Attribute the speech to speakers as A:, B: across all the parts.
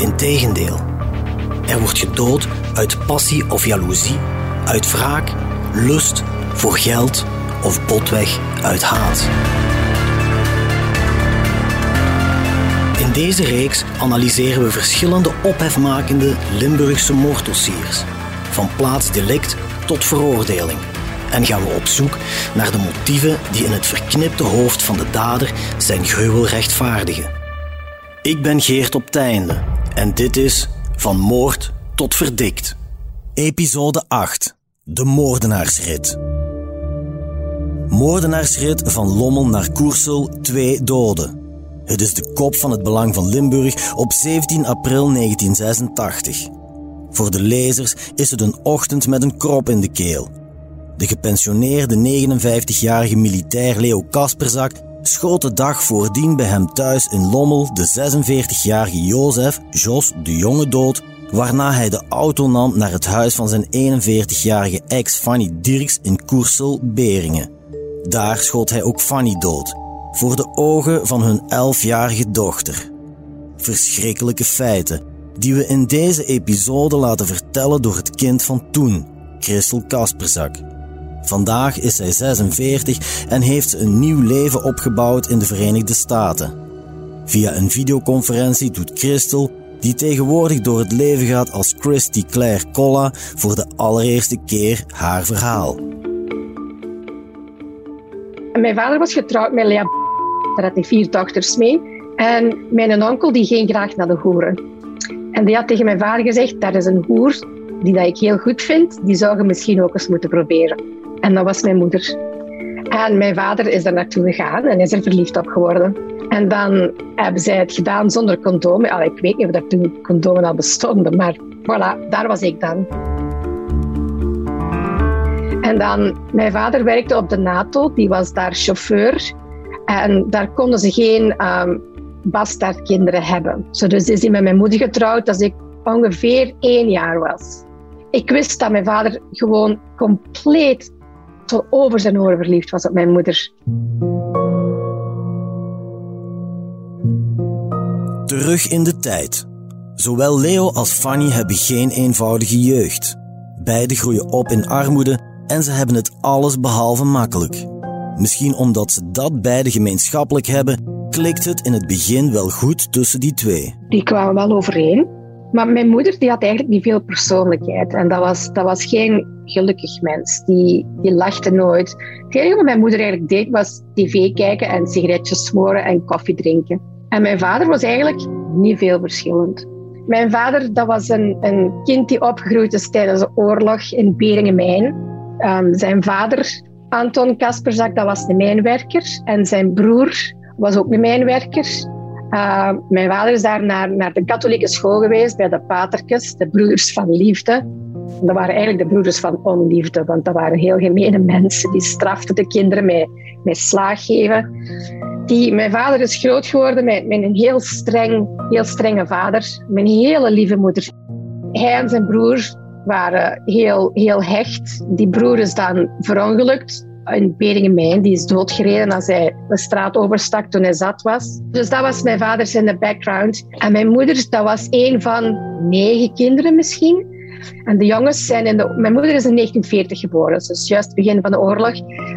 A: Integendeel. Er wordt gedood uit passie of jaloezie, uit wraak, lust, voor geld of botweg uit haat. In deze reeks analyseren we verschillende ophefmakende Limburgse moorddossiers, van plaatsdelict tot veroordeling. En gaan we op zoek naar de motieven die in het verknipte hoofd van de dader zijn gruwel rechtvaardigen. Ik ben Geert op Teinde en dit is Van Moord tot Verdikt. Episode 8. De Moordenaarsrit. Moordenaarsrit van Lommel naar Koersel, twee doden. Het is de kop van het Belang van Limburg op 17 april 1986. Voor de lezers is het een ochtend met een krop in de keel. De gepensioneerde 59-jarige militair Leo Kasperzak schoot de dag voordien bij hem thuis in Lommel de 46-jarige Jozef, Jos de Jonge dood, waarna hij de auto nam naar het huis van zijn 41-jarige ex Fanny Dirks in Koersel, Beringen. Daar schoot hij ook Fanny dood, voor de ogen van hun 11-jarige dochter. Verschrikkelijke feiten, die we in deze episode laten vertellen door het kind van toen, Christel Kasperzak. Vandaag is zij 46 en heeft een nieuw leven opgebouwd in de Verenigde Staten. Via een videoconferentie doet Christel, die tegenwoordig door het leven gaat als Christy Claire Colla, voor de allereerste keer haar verhaal.
B: Mijn vader was getrouwd met Lea. Daar had hij vier dochters mee. En mijn onkel die ging graag naar de hoeren. En die had tegen mijn vader gezegd, dat is een hoer die dat ik heel goed vind. Die zou je misschien ook eens moeten proberen. En dat was mijn moeder. En mijn vader is daar naartoe gegaan en is er verliefd op geworden. En dan hebben zij het gedaan zonder condoom. ik weet niet of dat toen condomen al bestonden, maar voilà, daar was ik dan. En dan, mijn vader werkte op de NATO, die was daar chauffeur. En daar konden ze geen um, bastaardkinderen hebben. Zo, dus is hij met mijn moeder getrouwd als ik ongeveer één jaar was. Ik wist dat mijn vader gewoon compleet tot over zijn oren verliefd was op mijn moeder.
A: Terug in de tijd. Zowel Leo als Fanny hebben geen eenvoudige jeugd. Beiden groeien op in armoede en ze hebben het alles behalve makkelijk. Misschien omdat ze dat beide gemeenschappelijk hebben, klikt het in het begin wel goed tussen die twee.
B: Die kwamen wel overeen. Maar mijn moeder die had eigenlijk niet veel persoonlijkheid. En dat was, dat was geen gelukkig mens. Die, die lachte nooit. Het enige wat mijn moeder eigenlijk deed, was tv kijken en sigaretjes smoren en koffie drinken. En mijn vader was eigenlijk niet veel verschillend. Mijn vader dat was een, een kind die opgegroeid is tijdens de oorlog in Beringen-Mijn. Um, zijn vader, Anton Kasperzak, dat was een mijnwerker. En zijn broer was ook een mijnwerker. Uh, mijn vader is daar naar, naar de katholieke school geweest, bij de paterkes, de broeders van liefde. Dat waren eigenlijk de broeders van onliefde, want dat waren heel gemene mensen. Die straften de kinderen met, met slaaggeven. Die, mijn vader is groot geworden met, met een heel, streng, heel strenge vader, een hele lieve moeder. Hij en zijn broer waren heel, heel hecht. Die broer is dan verongelukt in Beringen Die is doodgereden als hij de straat overstak toen hij zat was. Dus dat was mijn vaders in de background. En mijn moeder, dat was een van negen kinderen misschien. En de jongens zijn in de... Mijn moeder is in 1940 geboren, dus juist het begin van de oorlog.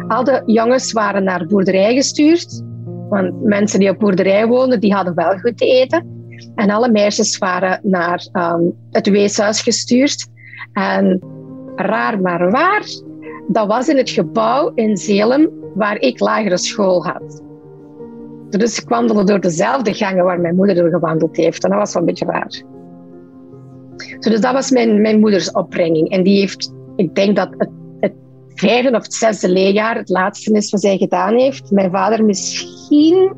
B: Al de jongens waren naar boerderij gestuurd. Want mensen die op boerderij woonden, die hadden wel goed te eten. En alle meisjes waren naar um, het weeshuis gestuurd. En raar maar waar, dat was in het gebouw in Zelem waar ik lagere school had. Dus ik wandelde door dezelfde gangen waar mijn moeder door gewandeld heeft. En dat was wel een beetje raar. Dus dat was mijn, mijn moeders opbrenging. En die heeft, ik denk dat het, het vijfde of het zesde leerjaar het laatste is wat zij gedaan heeft. Mijn vader misschien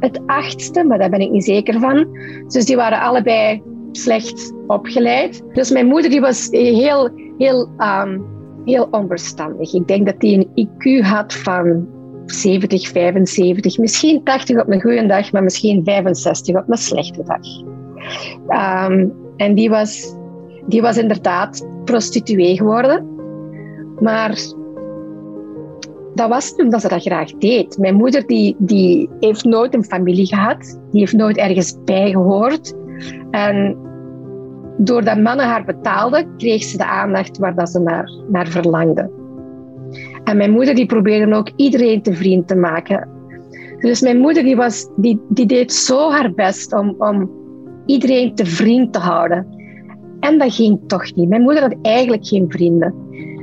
B: het achtste, maar daar ben ik niet zeker van. Dus die waren allebei slecht opgeleid. Dus mijn moeder die was heel, heel, um, heel onverstandig. Ik denk dat die een IQ had van 70, 75, misschien 80 op een goede dag, maar misschien 65 op een slechte dag. Um, en die was, die was inderdaad prostituee geworden. Maar dat was niet omdat ze dat graag deed. Mijn moeder die, die heeft nooit een familie gehad. Die heeft nooit ergens bijgehoord. En doordat mannen haar betaalden, kreeg ze de aandacht waar dat ze naar, naar verlangde. En mijn moeder die probeerde ook iedereen te vriend te maken. Dus mijn moeder die was, die, die deed zo haar best om, om iedereen te vriend te houden. En dat ging toch niet. Mijn moeder had eigenlijk geen vrienden.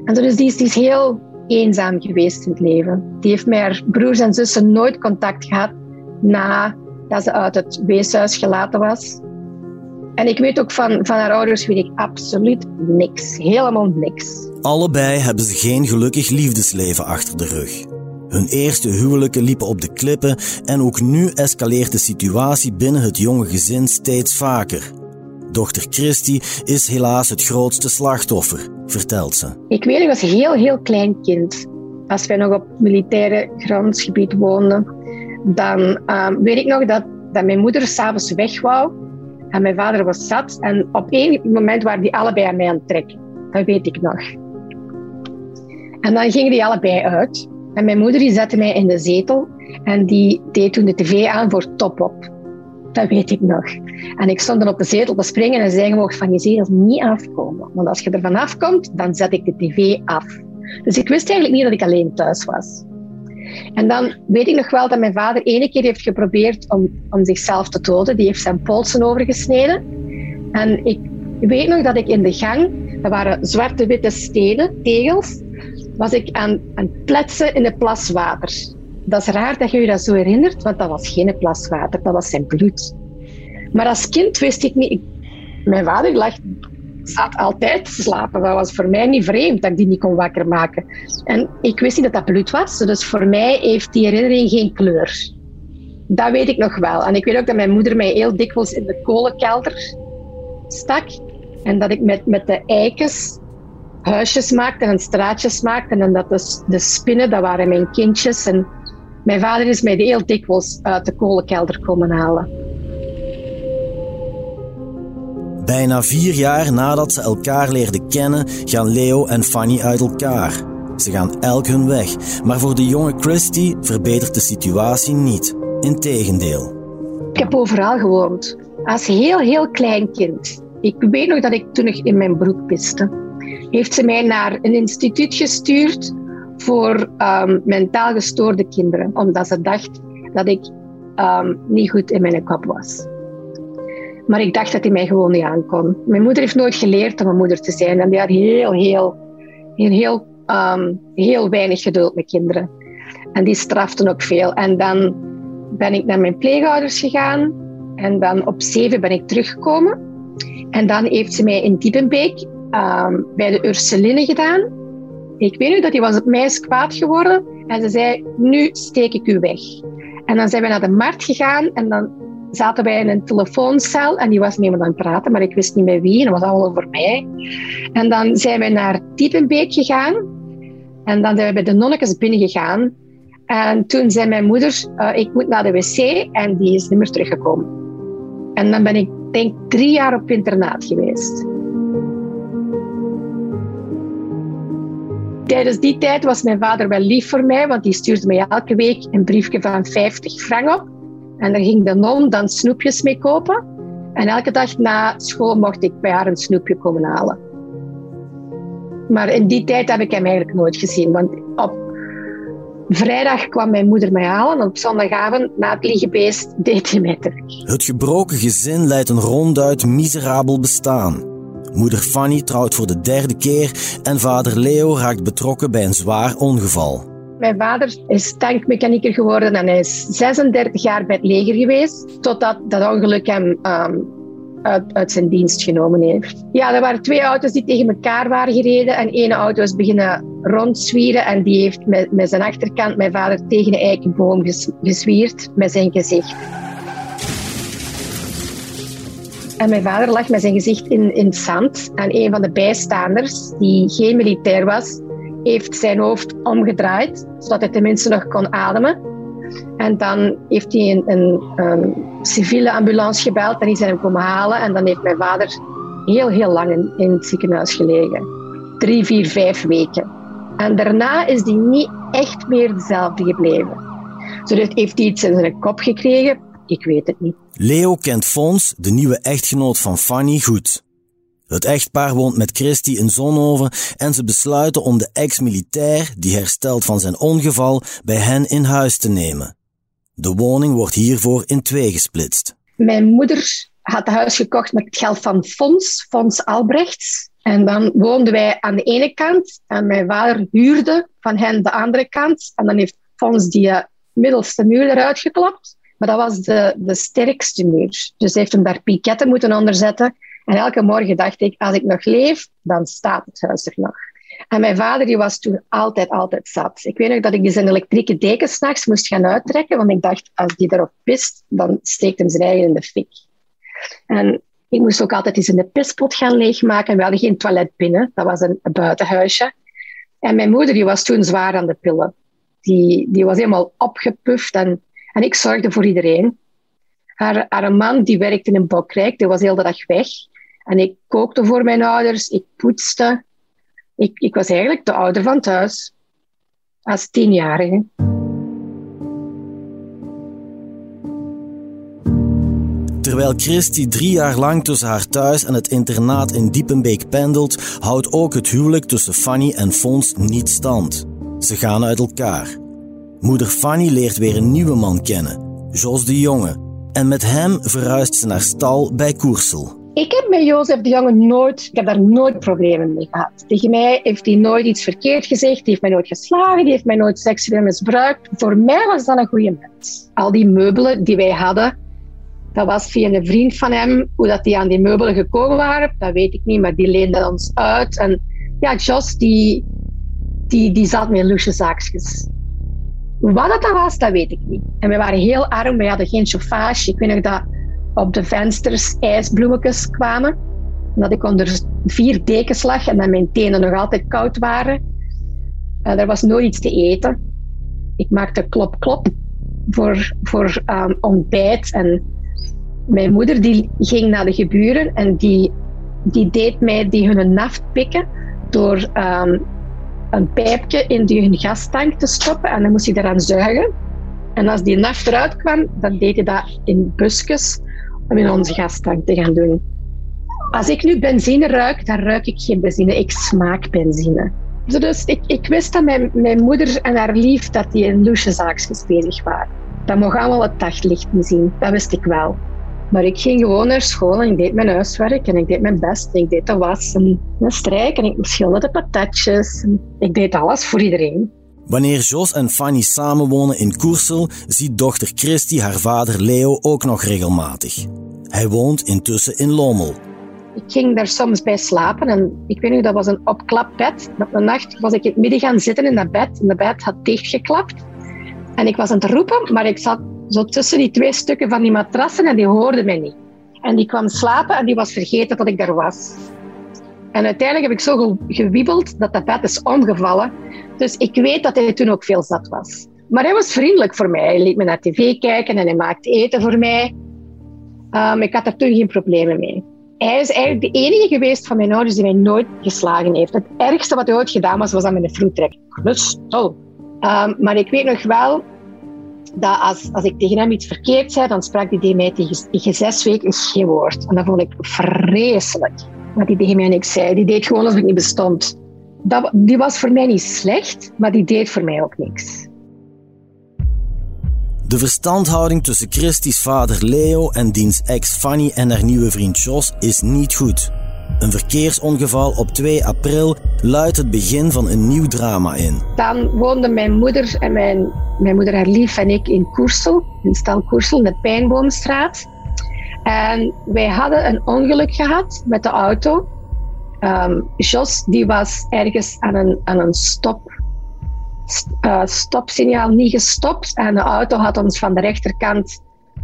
B: En dus die is, die is heel eenzaam geweest in het leven. Die heeft met haar broers en zussen nooit contact gehad nadat ze uit het weeshuis gelaten was. En ik weet ook van, van haar ouders weet ik absoluut niks. Helemaal niks.
A: Allebei hebben ze geen gelukkig liefdesleven achter de rug. Hun eerste huwelijken liepen op de klippen en ook nu escaleert de situatie binnen het jonge gezin steeds vaker. Dochter Christy is helaas het grootste slachtoffer, vertelt ze.
B: Ik weet, ik was een heel, heel klein kind. Als wij nog op militaire grondgebied woonden, dan um, weet ik nog dat, dat mijn moeder s'avonds weg wou en mijn vader was zat. En op één moment waren die allebei aan mij aan het trekken. Dat weet ik nog. En dan gingen die allebei uit. En mijn moeder die zette mij in de zetel en die deed toen de tv aan voor Top Op. Dat weet ik nog. En ik stond dan op de zetel te springen en zei mocht van je zetel niet afkomen. Want als je er vanaf afkomt, dan zet ik de tv af. Dus ik wist eigenlijk niet dat ik alleen thuis was. En dan weet ik nog wel dat mijn vader ene keer heeft geprobeerd om, om zichzelf te doden. Die heeft zijn polsen overgesneden. En ik weet nog dat ik in de gang, er waren zwarte witte stenen, tegels, was ik aan, aan pletsen in het plas water. Dat is raar dat je je dat zo herinnert, want dat was geen plas water, dat was zijn bloed. Maar als kind wist ik niet... Mijn vader lag zat altijd te slapen. Dat was voor mij niet vreemd dat ik die niet kon wakker maken. En ik wist niet dat dat bloed was, dus voor mij heeft die herinnering geen kleur. Dat weet ik nog wel. En ik weet ook dat mijn moeder mij heel dikwijls in de kolenkelder stak. En dat ik met, met de eikens huisjes maakte en straatjes maakte. En dat de, de spinnen, dat waren mijn kindjes. En mijn vader is mij heel dikwijls uit de kolenkelder komen halen.
A: Bijna vier jaar nadat ze elkaar leerden kennen, gaan Leo en Fanny uit elkaar. Ze gaan elk hun weg, maar voor de jonge Christy verbetert de situatie niet. Integendeel.
B: Ik heb overal gewoond. Als heel, heel klein kind. Ik weet nog dat ik toen nog in mijn broek piste. Heeft ze mij naar een instituut gestuurd voor um, mentaal gestoorde kinderen, omdat ze dacht dat ik um, niet goed in mijn kop was. Maar ik dacht dat hij mij gewoon niet aankon. Mijn moeder heeft nooit geleerd om een moeder te zijn. En die had heel, heel, heel, heel, um, heel weinig geduld met kinderen. En die straften ook veel. En dan ben ik naar mijn pleegouders gegaan. En dan op zeven ben ik teruggekomen. En dan heeft ze mij in Diepenbeek um, bij de Ursuline gedaan. Ik weet nu dat hij was op mij kwaad geworden. En ze zei, nu steek ik u weg. En dan zijn we naar de markt gegaan. En dan zaten wij in een telefooncel en die was met me aan het praten, maar ik wist niet met wie en dat was allemaal over mij. En dan zijn we naar Diepenbeek gegaan en dan zijn we bij de nonnetjes binnengegaan. En toen zei mijn moeder, uh, ik moet naar de wc en die is niet meer teruggekomen. En dan ben ik denk drie jaar op internaat geweest. Tijdens die tijd was mijn vader wel lief voor mij, want die stuurde mij elke week een briefje van 50 frank op. En daar ging de non dan snoepjes mee kopen. En elke dag na school mocht ik bij haar een snoepje komen halen. Maar in die tijd heb ik hem eigenlijk nooit gezien. Want op vrijdag kwam mijn moeder mij halen. En op zondagavond, na het liegebeest, deed hij mij terug.
A: Het gebroken gezin leidt een ronduit miserabel bestaan. Moeder Fanny trouwt voor de derde keer en vader Leo raakt betrokken bij een zwaar ongeval.
B: Mijn vader is tankmechanieker geworden en hij is 36 jaar bij het leger geweest, totdat dat ongeluk hem um, uit, uit, zijn dienst genomen heeft. Ja, er waren twee auto's die tegen elkaar waren gereden en één auto is beginnen rondzwieren en die heeft met, met zijn achterkant mijn vader tegen een eikenboom ges, gezwierd met zijn gezicht. En mijn vader lag met zijn gezicht in, in het zand. En een van de bijstaanders, die geen militair was, heeft zijn hoofd omgedraaid, zodat hij tenminste nog kon ademen. En dan heeft hij een, een, een civiele ambulance gebeld en die zijn hem komen halen. En dan heeft mijn vader heel, heel lang in, het ziekenhuis gelegen. Drie, vier, vijf weken. En daarna is hij niet echt meer dezelfde gebleven. Zo heeft hij iets in zijn kop gekregen. Ik weet het niet.
A: Leo kent Fons, de nieuwe echtgenoot van Fanny, goed. Het echtpaar woont met Christy in Zonhoven en ze besluiten om de ex-militair, die herstelt van zijn ongeval, bij hen in huis te nemen. De woning wordt hiervoor in twee gesplitst.
B: Mijn moeder had het huis gekocht met het geld van Fons, Fons Albrechts. En dan woonden wij aan de ene kant en mijn vader huurde van hen de andere kant. En dan heeft Fons die eh, middelste muur eruit geklapt. Maar dat was de, de sterkste muur. Dus hij heeft hem daar piketten moeten onderzetten. En elke morgen dacht ik, als ik nog leef, dan staat het huis er nog. En mijn vader die was toen altijd, altijd zat. Ik weet nog dat ik zijn elektrieke deken s'nachts moest gaan uittrekken, want ik dacht, als die erop pist, dan steekt hem zijn eigen in de fik. En ik moest ook altijd eens in de pispot gaan leegmaken. We hadden geen toilet binnen, dat was een, buitenhuisje. En mijn moeder die was toen zwaar aan de pillen. Die, die was helemaal opgepuft en, en ik zorgde voor iedereen. Haar, haar man die werkte in een bokrijk, die was heel de dag weg. En ik kookte voor mijn ouders, ik poetste. Ik, ik was eigenlijk de ouder van thuis. Als tienjarige.
A: Terwijl Christy drie jaar lang tussen haar thuis en het internaat in Diepenbeek pendelt, houdt ook het huwelijk tussen Fanny en Fons niet stand. Ze gaan uit elkaar. Moeder Fanny leert weer een nieuwe man kennen, Jos de Jonge. En met hem verhuist ze naar stal bij Koersel.
B: Ik heb met Jozef de Jonge nooit, ik heb daar nooit problemen mee gehad. Tegen mij heeft hij nooit iets verkeerd gezegd, die heeft mij nooit geslagen, die heeft mij nooit seksueel misbruikt. Voor mij was dat een goede mens. Al die meubelen die wij hadden, dat was via een vriend van hem. Hoe dat die aan die meubelen gekomen waren, dat weet ik niet, maar die leende ons uit. En ja, Jos, die, die, die zat met loesje zaakjes. Wat dat was, dat weet ik niet. En we waren heel arm, we hadden geen chauffage. Ik weet nog dat op de vensters ijsbloemetjes kwamen. En dat ik onder vier dekens lag en dat mijn tenen nog altijd koud waren. En er was nooit iets te eten. Ik maakte klop-klop voor, voor um, ontbijt. En mijn moeder die ging naar de geburen en die, die deed mij die hun naft pikken door um, een pijpje in die hun gastank te stoppen en dan moest ik daaraan zuigen. En als die naft eruit kwam, dan deed hij dat in busjes om in onze gastank te gaan doen. Als ik nu benzine ruik, dan ruik ik geen benzine. Ik smaak benzine. Dus ik, ik wist dat mijn, mijn moeder en haar lief dat die in loesjezaakjes bezig waren. Dat mocht allemaal het daglicht niet zien. Dat wist ik wel. Maar ik ging gewoon naar school en ik deed mijn huiswerk en ik deed mijn best. ik deed de was en de strijk en ik schilderde patatjes. ik deed alles voor iedereen.
A: Wanneer Jos en Fanny samenwonen in Koersel, ziet dochter Christy haar vader Leo ook nog regelmatig. Hij woont intussen in Lommel.
B: Ik ging daar soms bij slapen en ik weet niet, dat was een opklapbed. Op een nacht was ik in het midden gaan zitten in dat bed en de bed had dichtgeklapt. En ik was aan het roepen, maar ik zat zo tussen die twee stukken van die matrassen en die hoorde mij niet. En die kwam slapen en die was vergeten dat ik daar was. En uiteindelijk heb ik zo gewiebeld dat dat bed is omgevallen. Dus ik weet dat hij toen ook veel zat was. Maar hij was vriendelijk voor mij. Hij liet me naar tv kijken en hij maakte eten voor mij. Um, ik had daar toen geen problemen mee. Hij is eigenlijk de enige geweest van mijn ouders die mij nooit geslagen heeft. Het ergste wat hij ooit gedaan was, was aan mijn vroeg trekken. Um, maar ik weet nog wel dat als, als ik tegen hem iets verkeerd zei, dan sprak hij tegen mij tegen, zes weken geen woord. En dat vond ik vreselijk. Wat hij tegen mij niks zei. Die deed gewoon alsof ik niet bestond. Dat, die was voor mij niet slecht, maar die deed voor mij ook niks.
A: De verstandhouding tussen Christie's vader Leo en diens ex Fanny en haar nieuwe vriend Jos is niet goed. Een verkeersongeval op 2 april luidt het begin van een nieuw drama in.
B: Dan woonden mijn moeder en mijn, mijn moeder haar lief en ik in Koersel, in stal Koersel, in de Pijnboomstraat. En wij hadden een ongeluk gehad met de auto. Um, Jos die was ergens aan een, een stop, uh, stopsignaal niet gestopt. En de auto had ons van de rechterkant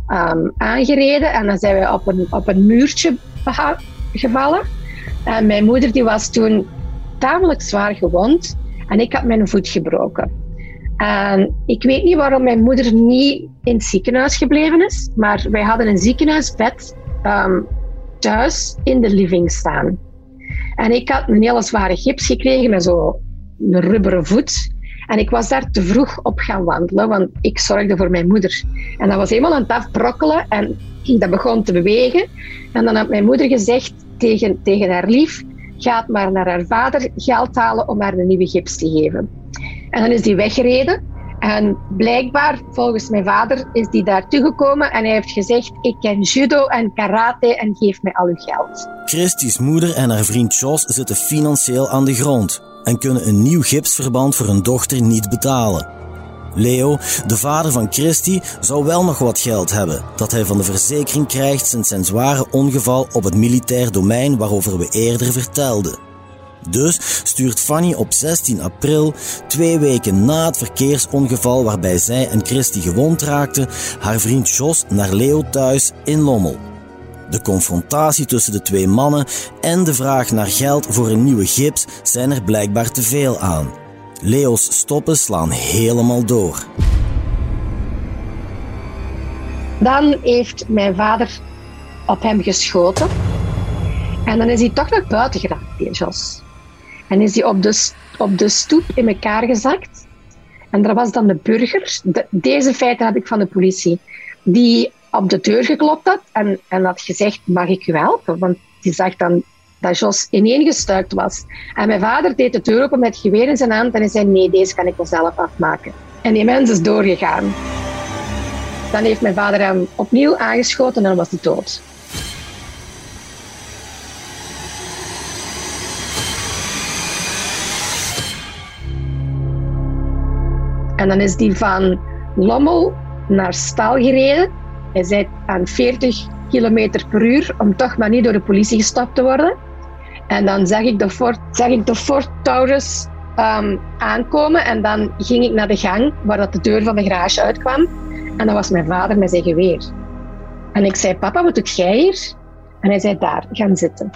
B: um, aangereden. En dan zijn we op een, op een muurtje gevallen. En mijn moeder die was toen tamelijk zwaar gewond. En ik had mijn voet gebroken. En ik weet niet waarom mijn moeder niet in het ziekenhuis gebleven is. Maar wij hadden een ziekenhuisbed um, thuis in de living staan. En ik had een hele zware gips gekregen met zo'n rubberen voet. En ik was daar te vroeg op gaan wandelen, want ik zorgde voor mijn moeder. En dat was helemaal aan het afbrokkelen en dat begon te bewegen. En dan had mijn moeder gezegd tegen, tegen haar lief, gaat maar naar haar vader geld halen om haar een nieuwe gips te geven. En dan is die weggereden. En blijkbaar, volgens mijn vader, is die daar toegekomen en hij heeft gezegd: Ik ken judo en karate en geef mij al uw geld.
A: Christie's moeder en haar vriend Jos zitten financieel aan de grond en kunnen een nieuw gipsverband voor hun dochter niet betalen. Leo, de vader van Christy, zou wel nog wat geld hebben dat hij van de verzekering krijgt sinds zijn zware ongeval op het militair domein waarover we eerder vertelden. Dus stuurt Fanny op 16 april, twee weken na het verkeersongeval waarbij zij en Christy gewond raakten, haar vriend Jos naar Leo thuis in Lommel. De confrontatie tussen de twee mannen en de vraag naar geld voor een nieuwe gips zijn er blijkbaar te veel aan. Leo's stoppen slaan helemaal door.
B: Dan heeft mijn vader op hem geschoten. En dan is hij toch nog buiten geraakt, Jos. En is hij op de, op de stoep in elkaar gezakt. En er was dan de burger. deze feiten heb ik van de politie. Die op de deur geklopt had en, en had gezegd, mag ik u helpen? Want die zag dan dat Jos ineengestuikt was. En mijn vader deed de deur open met geweer in zijn hand en hij zei, nee, deze kan ik wel zelf afmaken. En die mens is doorgegaan. Dan heeft mijn vader hem opnieuw aangeschoten en was hij dood. En dan is die van Lommel naar Stal gereden. Hij zei aan 40 km per uur om toch maar niet door de politie gestopt te worden. En dan zag ik de Ford, zag ik de Ford Taurus ehm, aankomen en dan ging ik naar de gang waar dat de deur van de garage uitkwam. En dan was mijn vader met zijn geweer. En ik zei, papa, wat doet jij hier? En hij zei, daar, gaan zitten.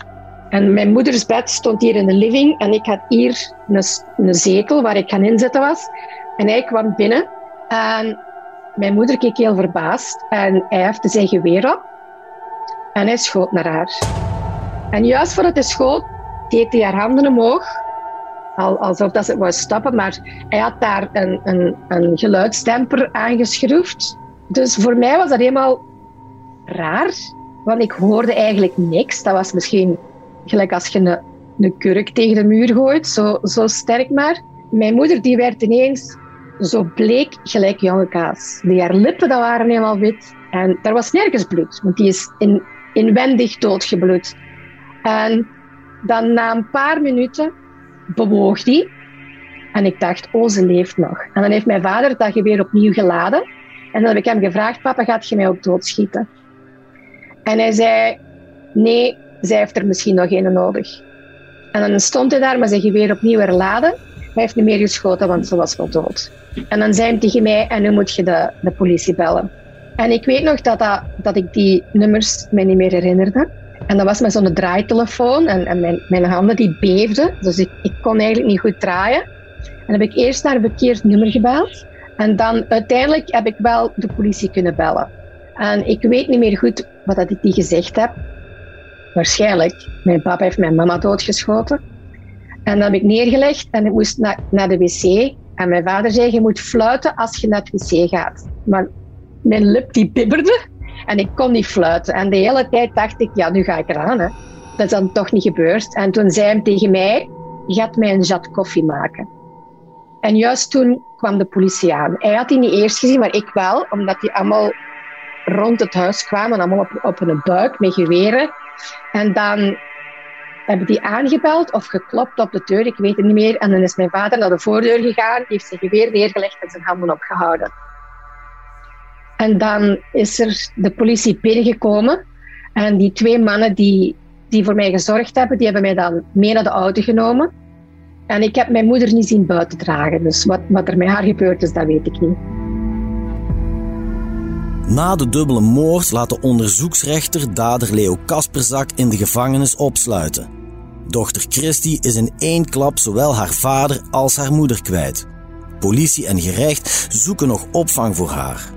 B: En mijn moeders bed stond hier in de living en ik had hier een, een zetel waar ik gaan inzetten was. En hij kwam binnen en mijn moeder keek heel verbaasd en hij hefte zijn geweer op en hij schoot naar haar. En juist voordat hij schoot, deed hij haar handen omhoog, al, alsof dat ze wou stappen, maar hij had daar een, een, een geluidsdemper aangeschroefd. Dus voor mij was dat helemaal raar, want ik hoorde eigenlijk niks. Dat was misschien gelijk als je een, een kurk tegen de muur gooit, zo, zo sterk maar. Mijn moeder die werd ineens zo bleek gelijk jonge kaas. Die haar lippen dat waren helemaal wit. En er was nergens bloed, want die is in, inwendig doodgebloed. En dan na een paar minuten bewoog die. En ik dacht, oh, ze leeft nog. En dan heeft mijn vader dat weer opnieuw geladen. En dan heb ik hem gevraagd, papa, gaat je mij ook doodschieten? En hij zei, nee, zij heeft er misschien nog een nodig. En dan stond hij daar met zijn geweer opnieuw herladen. Hij heeft niet meer geschoten, want ze was wel dood. En dan zei hij tegen mij, en nu moet je de, de politie bellen. En ik weet nog dat, dat, dat ik die nummers me niet meer herinnerde. En dat was met zo'n draaitelefoon en, en mijn, mijn, handen die beefden. Dus ik, ik kon eigenlijk niet goed draaien. En heb ik eerst naar een verkeerd nummer gebeld. En dan uiteindelijk heb ik wel de politie kunnen bellen. En ik weet niet meer goed wat dat ik die gezegd heb. Waarschijnlijk. Mijn papa heeft mijn mama doodgeschoten. En dan heb ik neergelegd en ik moest naar, de wc. En mijn vader zei, je moet fluiten als je naar het wc gaat. Maar mijn lip die bibberde en ik kon niet fluiten. En de hele tijd dacht ik, ja, nu ga ik eraan. Hè. Dat is dan toch niet gebeurd. En toen zei hij tegen mij, je gaat mij een jat koffie maken. En juist toen kwam de politie aan. Hij had die niet eerst gezien, maar ik wel, omdat die allemaal rond het huis kwamen, allemaal op, op een buik met geweren. En dan hebben die aangebeld of geklopt op de deur, ik weet het niet meer. En dan is mijn vader naar de voordeur gegaan, heeft zijn geweer neergelegd en zijn handen opgehouden. En dan is er de politie binnengekomen. En die twee mannen die, die voor mij gezorgd hebben, die hebben mij dan mee naar de auto genomen. En ik heb mijn moeder niet zien buiten dragen. Dus wat, wat er met haar gebeurd is, dat weet ik niet.
A: Na de dubbele moord laat de onderzoeksrechter dader Leo Kasperzak in de gevangenis opsluiten. Dochter Christy is in één klap zowel haar vader als haar moeder kwijt. Politie en gerecht zoeken nog opvang voor haar.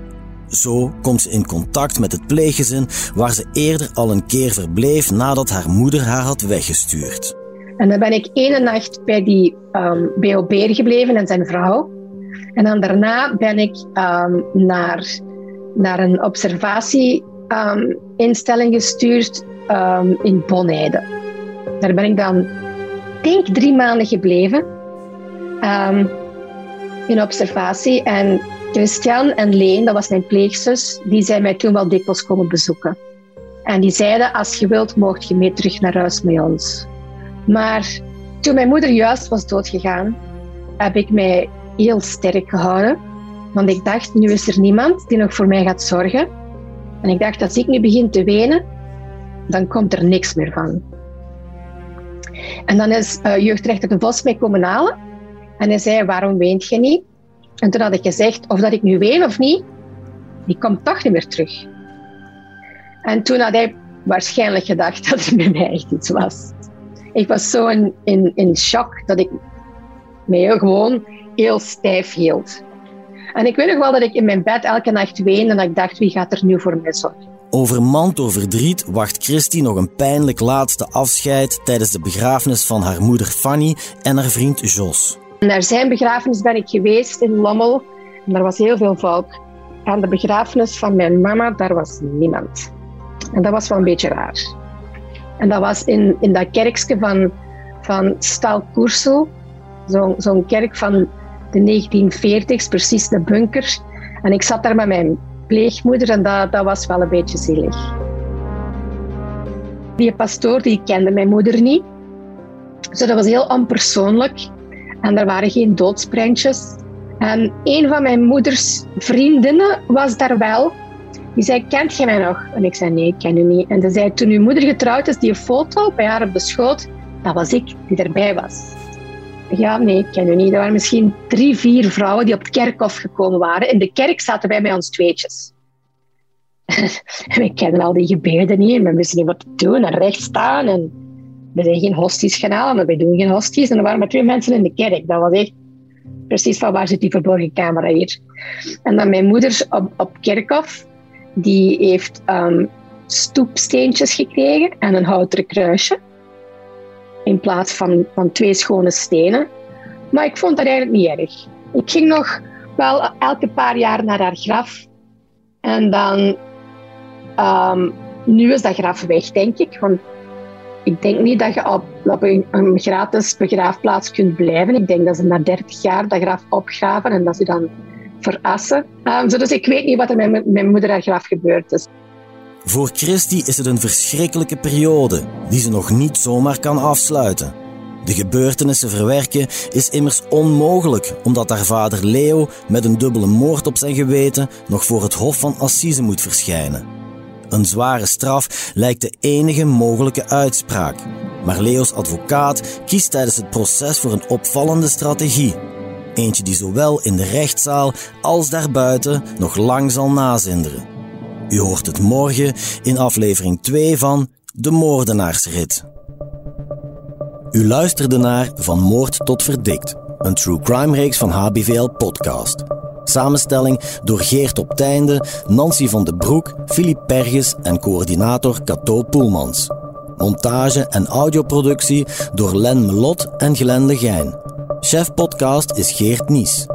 A: Zo komt ze in contact met het pleeggezin waar ze eerder al een keer verbleef nadat haar moeder haar had weggestuurd.
B: En dan ben ik ene nacht bij die um, BOB gebleven en zijn vrouw. En dan daarna ben ik um, naar, naar een observatieinstelling um, gestuurd in Bonheide. Daar ben ik dan, denk drie maanden gebleven. in observatie. En Christian en Leen, dat was mijn pleegzus, die zijn mij toen wel dikwijls komen bezoeken. En die zeiden, als je wilt, mocht je mee terug naar huis met ons. Maar toen mijn moeder juist was doodgegaan, heb ik mij heel sterk gehouden. Want ik dacht, nu is er niemand die nog voor mij gaat zorgen. En ik dacht, als ik nu begin te wenen, dan komt er niks meer van. En dan is uh, jeugdrechter de Vos mij komen halen. En hij zei, waarom weent je niet? En toen had ik gezegd, of dat ik nu ween of niet, die komt toch niet meer terug. En toen had hij waarschijnlijk gedacht dat er met mij echt iets was. Ik was zo in, in, in shock dat ik me gewoon heel stijf hield. En ik weet nog wel dat ik in mijn bed elke nacht weende en dat ik dacht, wie gaat er nu voor mij zorgen?
A: Overmand door verdriet wacht Christy nog een pijnlijk laatste afscheid tijdens de begrafenis van haar moeder Fanny en haar vriend Jos.
B: Naar zijn begrafenis ben ik geweest in Lommel. En daar was heel veel volk. Aan de begrafenis van mijn mama, daar was niemand. En dat was wel een beetje raar. En dat was in, in dat kerkje van, van Stalkoersel. Zo'n zo'n kerk van de 1940s, precies de bunker. En ik zat daar met mijn pleegmoeder en dat, dat was wel een beetje zielig. Die pastoor die kende mijn moeder niet. Dus dat was heel onpersoonlijk. En er waren geen doodsprentjes. En een van mijn moeders vriendinnen was daar wel. Die zei, kent je mij nog? En ik zei, nee, ik ken u niet. En ze zei, toen uw moeder getrouwd is, die foto bij haar op de schoot, dat was ik die erbij was. Ja, nee, ik ken u niet. Er waren misschien drie, vier vrouwen die op het kerkhof gekomen waren. In de kerk zaten wij bij ons tweetjes. en we kennen al die gebeden niet. We wisten niet wat te doen en recht staan. En we zijn geen hosties gaan maar we doen geen hosties. En er waren maar twee mensen in de kerk. Dat was echt precies van waar zit die verborgen camera hier. En dan mijn moeder op, op kerkhof die heeft um, stoepsteentjes gekregen en een houten kruisje. In plaats van, van twee schone stenen. Maar ik vond dat eigenlijk niet erg. Ik ging nog wel elke paar jaar naar haar graf. En dan... Um, nu is dat graf weg, denk ik. Want ik denk niet dat je op, op een, gratis begraafplaats kunt blijven. Ik denk dat ze na 30 jaar dat graf opgraven en dat ze dan verassen. Um, dus ik weet niet wat er met mijn moeder haar graf gebeurd is.
A: Voor Christy is het een verschrikkelijke periode die ze nog niet zomaar kan afsluiten. De gebeurtenissen verwerken is immers onmogelijk, omdat haar vader Leo met een dubbele moord op zijn geweten nog voor het Hof van Assise moet verschijnen. Een zware straf lijkt de enige mogelijke uitspraak. Maar Leo's advocaat kiest tijdens het proces voor een opvallende strategie. Eentje die zowel in de rechtszaal als daarbuiten nog lang zal nazinderen. U hoort het morgen in aflevering 2 van De Moordenaarsrit. U luisterde naar Van Moord tot Verdikt, een true crime reeks van HBVL Podcast. Samenstelling door Geert op Teinde, Nancy van den Broek, Filip Perges en coördinator Cato Poelmans. Montage en audioproductie door Len Melot en Glenn Legijn. Chef podcast is Geert Nies.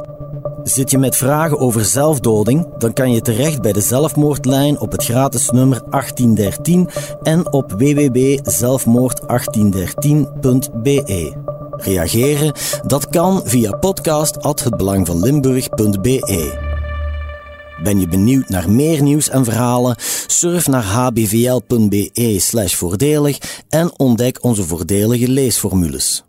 A: Zit je met vragen over zelfdoding, dan kan je terecht bij de zelfmoordlijn op het gratis nummer 1813 en op www.zelfmoord1813.be. Reageren, dat kan via podcast@hetbelangvanlimburg.be. Ben je benieuwd naar meer nieuws en verhalen? Surf naar hbvl.be/voordelig en ontdek onze voordelige leesformules.